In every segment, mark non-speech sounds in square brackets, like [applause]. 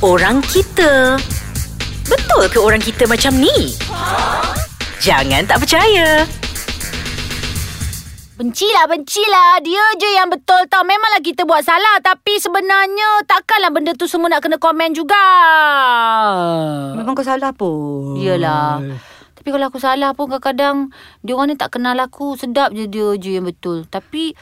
orang kita. Betul ke orang kita macam ni? Jangan tak percaya. Bencilah, bencilah. Dia je yang betul tau. Memanglah kita buat salah. Tapi sebenarnya takkanlah benda tu semua nak kena komen juga. Memang kau salah pun. Yelah. Tapi kalau aku salah pun kadang-kadang dia orang ni tak kenal aku. Sedap je dia je yang betul. Tapi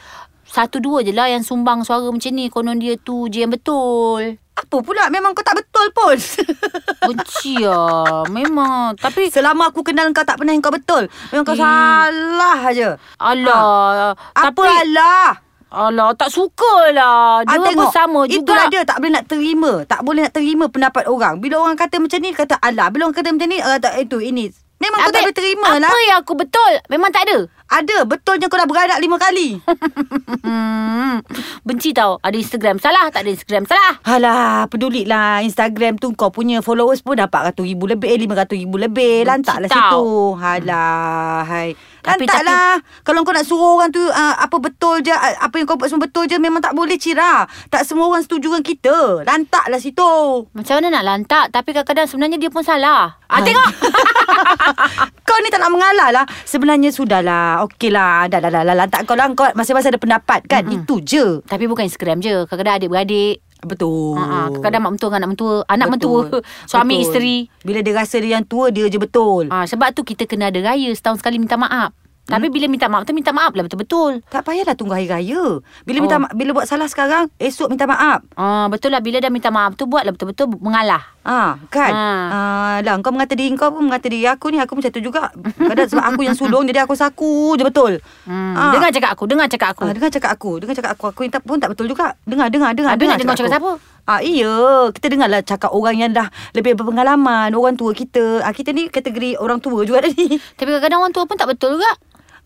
satu dua je lah yang sumbang suara macam ni. Konon dia tu je yang betul. Apa pula? Memang kau tak betul pun. [laughs] Benci lah. Memang. Tapi Selama aku kenal kau tak pernah kau betul. Memang kau Eh. salah aja. Alah. Apa tapi, alah? Alah, tak suka lah. Dia Ah, pun sama juga. Itulah dia tak boleh nak terima. Tak boleh nak terima pendapat orang. Bila orang kata macam ni, kata alah. Bila orang kata macam ni, uh, tak, itu, ini. Memang kau tak boleh terima apa lah. yang aku betul? Memang tak ada. Ada. Betulnya kau dah beranak lima kali. [laughs] Benci tau. Ada Instagram salah, tak ada Instagram salah. Alah, peduli lah. Instagram tu kau punya followers pun dapat ratus ribu lebih, lima ratus ribu lebih. Lantaklah Benci situ. tau. Alah, hai. Tapi- Lantaklah. Kalau kau nak suruh orang tu uh, apa betul je, uh, apa yang kau buat semua betul je, memang tak boleh Cira. Tak semua orang setuju dengan kita. Lantaklah situ. Macam mana nak lantak Tapi kadang-kadang sebenarnya dia pun salah ah, Hai. Tengok [laughs] [laughs] Kau ni tak nak mengalah lah. Sebenarnya sudahlah. Okey lah. Dah, dah, dah, dah. Lantak kau lah. Kau masing-masing ada pendapat kan. Mm-mm. Itu je. Tapi bukan Instagram je Kadang-kadang adik-beradik Betul. uh, Kadang-kadang mak mentua dengan anak mentua Anak Betul. mentua [laughs] Suami Betul. isteri Bila dia rasa dia yang tua, dia je betul. ah, Sebab tu kita kena ada raya Setahun sekali minta maaf Tapi bila minta maaf tu Minta maaf lah betul-betul Tak payahlah tunggu hari raya. Bila Oh. minta ma- bila buat salah sekarang, esok minta maaf. ah, Betul lah Bila dah minta maaf tu Buatlah betul-betul mengalah Ah, kan? Ha. Ah, lah, kau mengata diri kau pun mengata diri aku ni. Aku macam tu juga. Kadang sebab aku yang sulung, jadi aku saku je betul. hmm. Ah. Dengar cakap aku Dengar cakap aku Ah, dengar cakap aku. Dengar cakap aku. Aku tak, pun tak betul juga. Dengar, dengar, dengar. Habis nak dengar cakap siapa? Ah, iya. Kita dengarlah cakap orang yang dah lebih berpengalaman. Orang tua kita. Ah, kita ni kategori orang tua juga ni. Tapi kadang-kadang orang tua pun tak betul juga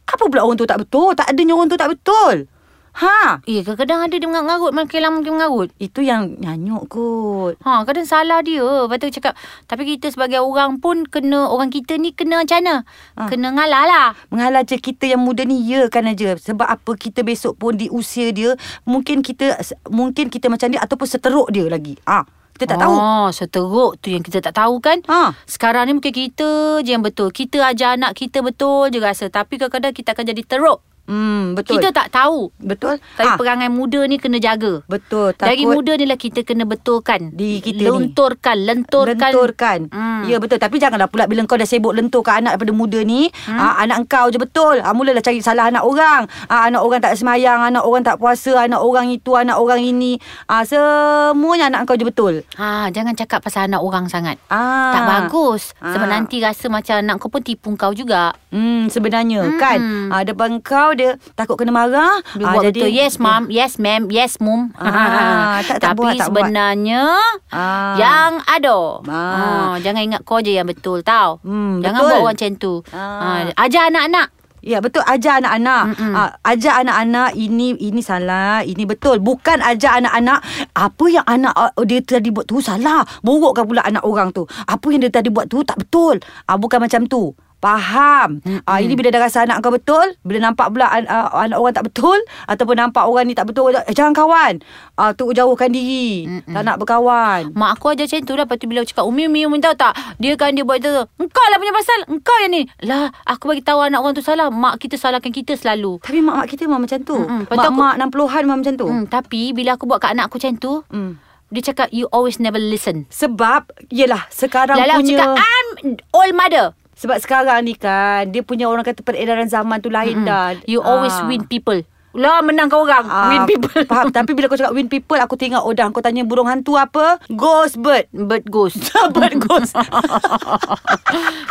Apa pula orang tua tak betul? Tak adanya orang tua tak betul. Ha, Eh kadang-kadang ada dia mengarut Makin lama makin mengarut itu yang nyanyuk kot. Ha, kadang salah dia. Lepas tu cakap, tapi kita sebagai orang pun kena, orang kita ni kena macam mana? Ha. Kena ngalah lah. Mengalah je kita yang muda ni ya kan aja. Sebab apa kita besok pun di usia dia mungkin kita mungkin kita macam dia ataupun seteruk dia lagi. Ah, kita tak tahu. Oh, seteruk tu yang kita tak tahu kan. Ha. Sekarang ni mungkin kita je yang betul. Kita ajar anak kita betul je rasa. Tapi kadang-kadang kita akan jadi teruk. Hmm, betul. Kita tak tahu. betul. Tapi Ah, perangai muda ni kena jaga. betul. Dari Takut muda ni lah kita kena betulkan. Diri kita ni. Lenturkan, lenturkan. Lenturkan. Hmm. Ya betul tapi janganlah pula bila kau dah sibuk lenturkan anak daripada muda ni, hmm. ah, anak kau je betul. Ah, mulalah cari salah anak orang. Ah, anak orang tak semayang, anak orang tak puasa, anak orang itu, anak orang ini. Ah, semuanya anak kau je betul. Ha, jangan cakap pasal anak orang sangat. Ah. Tak bagus. Sebab Ah. nanti rasa macam anak kau pun tipu kau juga. Hmm sebenarnya Mm-mm. kan ah, depan kau dia takut kena marah. Dia buat betul. Yes, mom. Yes, ma'am. Yes, mum. [laughs] Ah, tak- tak Tapi buat, tak buat. sebenarnya Ah. yang ada. Ah. Ah. jangan ingat kau je yang betul tau. Hmm, jangan betul. buat orang macam tu. Ah. Ah. ajar anak-anak. Ya betul ajar anak-anak. Mm-mm. Ah, ajar anak-anak ini ini salah, ini betul. Bukan ajar anak-anak apa yang anak ah, dia tadi buat tu salah. Borokkan pula anak orang tu. Apa yang dia tadi buat tu tak betul. Ah bukan macam tu. Faham. Ah ini bila dah rasa anak kau betul, bila nampak pula an, ah, anak orang tak betul ataupun nampak orang ni tak betul, eh, jangan kawan. Ah tu jauhkan diri. Mm-mm. Tak nak berkawan. Mak aku ajar macam tu lah. Lepas tu bila aku cakap, Umi, Umi, Umi tahu tak? Dia kan dia buat tu. Engkau lah punya pasal. Engkau yang ni. Lah, aku bagi tahu anak orang tu salah. Mak kita salahkan kita selalu. Tapi mak-mak kita memang macam tu. Mm-mm. Lepas tu aku- Mak-mak 60-an memang macam tu. Hmm, tapi bila aku buat kat anak aku macam tu, Hmm. dia cakap, you always never listen. Sebab Yelah Sekarang Lala punya cakap, I'm old mother. Sebab sekarang ni kan Dia punya orang kata Peredaran zaman tu lain Mm-mm. dah You always Ah. win people. Lah menangkan orang. Ah, win people. Faham [laughs] Tapi bila kau cakap win people Aku tengok Oh dah kau tanya burung hantu apa Ghost bird Bird ghost. [laughs] Bird ghost [laughs]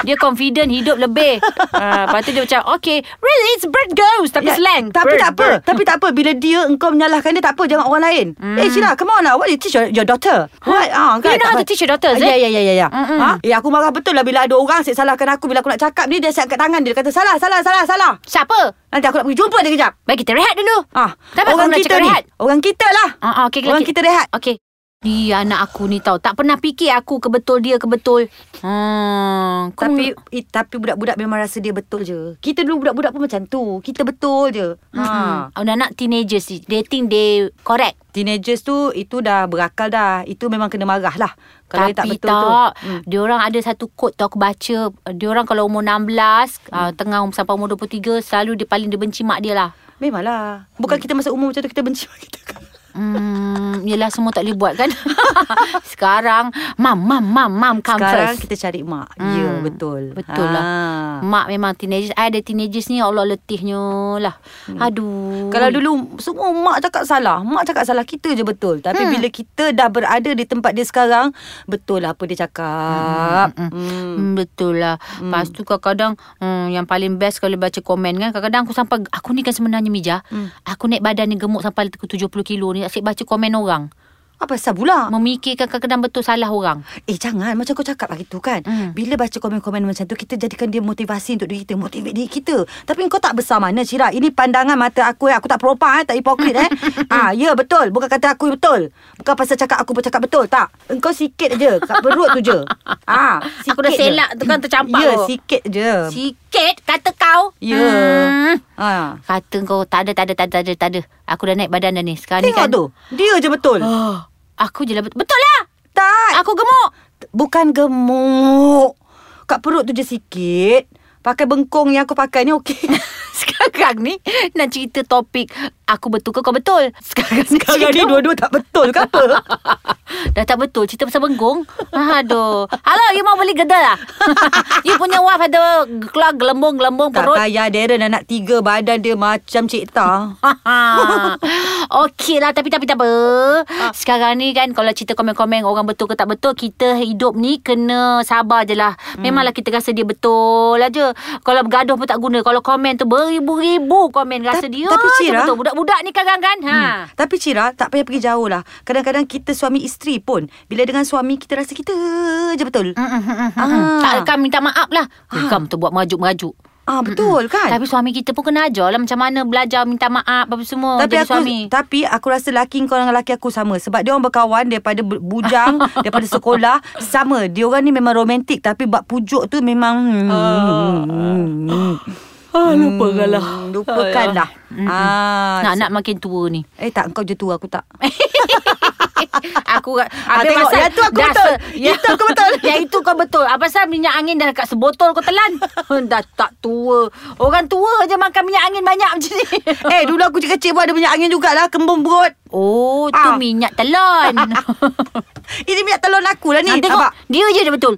dia confident hidup lebih. uh, lepas tu dia macam, okay, really it's bird ghost. Tapi Ya, slang. Tapi bird, tak apa bird. Tapi tak apa Bila dia engkau menyalahkan dia Tak apa Jangan orang lain Mm. Eh Sheila come on lah What you teach your, your daughter What ah, You know how to teach your daughters, Ya eh? ya ya ya ya. Ha? Eh aku marah betul lah Bila ada orang Asyik salahkan aku Bila aku nak cakap ni Dia asyik angkat tangan Dia kata salah salah salah salah Siapa? Nanti aku nak pergi jumpa dia kejap Baik kita rehat dulu. Ah, Tapi orang nak kita cakap ni. rehat. Orang kita lah. Ah, ah, okay, Orang okay. kita rehat. Okay. Iya anak aku ni tahu Tak pernah fikir aku kebetul dia kebetul hmm, kau- Tapi eh, tapi budak-budak memang rasa dia betul je. Kita dulu budak-budak pun macam tu. Kita betul je. Ha. hmm. Anak-anak teenagers ni They think they correct Teenagers tu itu dah berakal dah. Itu memang kena marah lah. Kalau dia tak Tapi betul tu. tak Hmm. Dia orang ada satu quote tu aku baca orang kalau umur 16 hmm. uh, Tengah sampai umur 23 Selalu dia paling dia benci mak dia lah Memanglah. Bukan kita masa umur macam tu kita benci mak kita. Hmm, yelah semua tak boleh buat kan [laughs] Sekarang Mam, mam, mam, mam come Sekarang first kita cari mak. Hmm, Ya, betul. Betul lah Ha. Mak memang teenagers I ada teenagers ni ya Allah letihnya lah Aduh Kalau dulu semua mak cakap salah. Mak cakap salah kita je betul. Tapi Hmm. bila kita dah berada di tempat dia sekarang, betul lah apa dia cakap. Hmm, Hmm. Hmm, betul lah. Hmm. Lepas tu kadang-kadang hmm, yang paling best kalau baca komen kan. Kadang-kadang aku sampai aku ni kan sebenarnya Mija. Hmm. Aku naik badan ni gemuk sampai 70 kilo ni asyik baca komen orang. Apa pasal pula? Memikirkan kadang-kadang betul salah orang. Eh jangan Macam kau cakap lah gitu kan Hmm. Bila baca komen-komen macam tu Kita jadikan dia motivasi Untuk diri kita Motivate diri kita Tapi kau tak besar mana Cira Ini pandangan mata aku eh. Aku tak peropak eh. Tak hipokrit eh [laughs] ah, Ya betul Bukan kata aku betul Bukan pasal cakap aku bercakap betul Tak Engkau sikit je Kat perut tu je ah, sikit Aku dah je. selak tu kan tercampak Ya tu. sikit je Sikit kata kau. Ya Hmm. ah. Kata kau tak ada, tak ada, tak ada, tak ada, tak ada. Aku dah naik badan dah ni. Sekarang Tengok ni kan. tu Dia je betul Oh, aku je lah betul. Betul lah. Tak Aku gemuk. Bukan gemuk Kat perut tu je sikit Pakai bengkong yang aku pakai ni okey [laughs] Sekarang ni nak cerita topik aku betul ke kau betul. Sekarang, [laughs] Sekarang ni dua-dua tak betul ke apa? [laughs] Dah tak betul Cerita pasal bengkong Aduh. Halo you mau beli gedel lah [laughs] You punya wife ada Keluar gelembung-gelembung Tak perut. payah Darren anak tiga Badan dia macam Cik Ta Okey lah Tapi tapi tak apa Ah. Sekarang ni kan Kalau cerita komen-komen Orang betul ke tak betul Kita hidup ni Kena sabar je lah. Hmm. Memanglah kita rasa dia betul aja. Kalau bergaduh pun tak guna. Kalau komen tu Beribu-ribu komen Rasa Ta- dia tapi Syirah- betul. Budak-budak ni kadang kan ha. hmm. Tapi Cira Tak payah pergi jauh lah. Kadang-kadang kita suami isteri pun Bila dengan suami Kita rasa kita je betul. Mm, mm, mm, mm, mm. Ah. Tak kan minta maaf lah. Kam tu buat merajuk-merajuk. Ah Betul kan? Tapi suami kita pun kena ajar lah Macam mana belajar minta maaf Apa semua tapi jadi aku suami. tapi aku rasa laki kau dengan laki aku sama. Sebab dia orang berkawan daripada bu- bujang [laughs] daripada sekolah sama. Dia orang ni memang romantik tapi bab pujuk tu memang hmm, Ah, lupakanlah. lupakanlah. Ah Nak nak makin tua ni. Eh tak kau je tua aku tak [laughs] [laughs] Aku Ah, Habis tengok, pasal yang tu aku dah betul. se- Itu aku betul. [laughs] Yang itu kau betul. Apa pasal minyak angin dah dekat sebotol kau telan? [laughs] Dah tak tua. Orang tua je makan minyak angin banyak macam ni. Eh dulu aku kecil-kecil pun ada minyak angin jugalah kembung perut. Oh tu Ah. minyak telon ini minyak telur aku lah ni Nah, tengok. Abang. Dia je dia betul.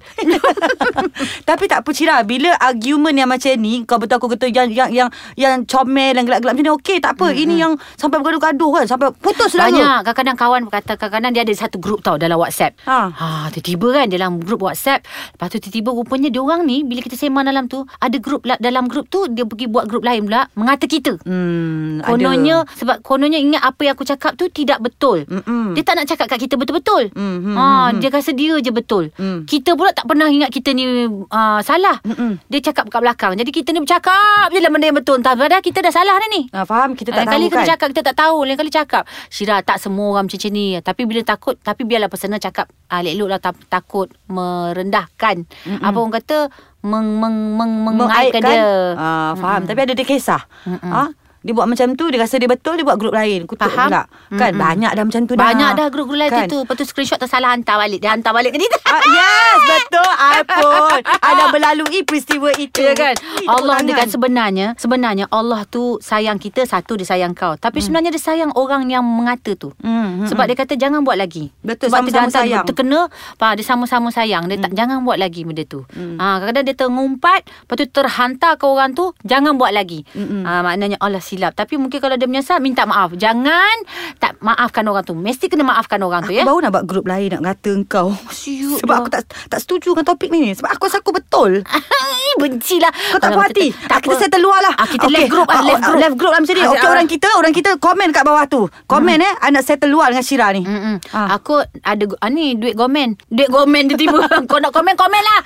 Tapi tak apa Cira. Bila argument yang macam ni Kau betul aku betul Yang yang yang, yang comel Dan gelap-gelap macam ni Okey tak apa. Ini yang Sampai bergaduh-gaduh kan Sampai putus lah Banyak. Kadang-kadang kawan berkata Kadang-kadang dia ada satu grup tau Dalam WhatsApp. Ha. ha Tiba-tiba kan Dalam grup WhatsApp Lepas tu tiba-tiba Rupanya dia orang ni Bila kita sembang dalam tu Ada grup la- Dalam grup tu Dia pergi buat grup lain pula Mengata kita. Hmm, Kononnya ada. Sebab kononnya ingat Apa yang aku cakap tu Tidak betul. Mm-mm. Dia tak nak cakap kat kita betul-betul. Mm, mm, ha, mm, Dia rasa dia je betul. Mm. Kita pula tak pernah ingat Kita ni uh, salah. Mm-mm. Dia cakap kat belakang. Jadi kita ni bercakap je lah Benda yang betul. Entah padahal kita dah salah dah ni. Ah, faham? Kita tak Lain kali tahu kita kan? cakap Kita tak tahu. Lain kali cakap Syirah tak semua orang macam ni. Tapi bila takut Tapi biarlah personal cakap ah, Elok lah tak, takut Merendahkan. Mm-mm. Apa orang kata Meng, meng, meng, mengaibkan dia. Ah, Faham. Tapi ada dia kisah. Ah, Dia buat macam tu Dia rasa dia betul Dia buat grup lain. Kutuk Faham? pula. Kan Mm-mm. banyak dah macam tu dah. Banyak dah grup-grup lain kan? tu. Lepas tu screenshot tersalah hantar balik. Dia hantar balik ke Ah, yes, [laughs] betul. I pun. Ada berlalui peristiwa itu. Ya kan? Itu Allah ni kan sebenarnya Sebenarnya Allah tu sayang kita Satu dia sayang kau. Tapi sebenarnya dia sayang orang yang mengata tu. Hmm, hmm, Sebab dia kata jangan buat lagi. Betul, Sebab sama-sama dia hantar sayang. Terkena pa, Dia sama-sama sayang. Dia tak jangan buat lagi benda tu. Hmm. ha, Kadang-kadang dia terngumpat Lepas tu terhantar ke orang tu Jangan buat lagi. Mm-mm. ha, Maknanya Allah silap Tapi mungkin kalau dia menyesal Minta maaf Jangan Tak maafkan orang tu Mesti kena maafkan orang tu Aku ya baru nak buat grup lain nak kata engkau. Siut Sebab dah. aku tak tak setuju dengan topik ni. Sebab aku rasa aku betul. [laughs] Benci lah Kau tak puas hati kita- ah, Kita settle luar lah Ah, kita left group ah, ah, left ah, group. Left group lah macam ni Okey ah. orang kita Orang kita komen kat bawah tu Komen eh Anak settle luar dengan Syira ni Mm-mm. Ah. Aku ada ah, ni duit gomen. Duit gomen dia tiba. [laughs] Kau nak komen komen lah.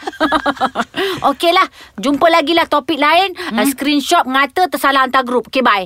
[laughs] Okey lah. Jumpa lagi lah topik lain. Hmm. Screenshot ngata tersalah hantar grup. Okay bye.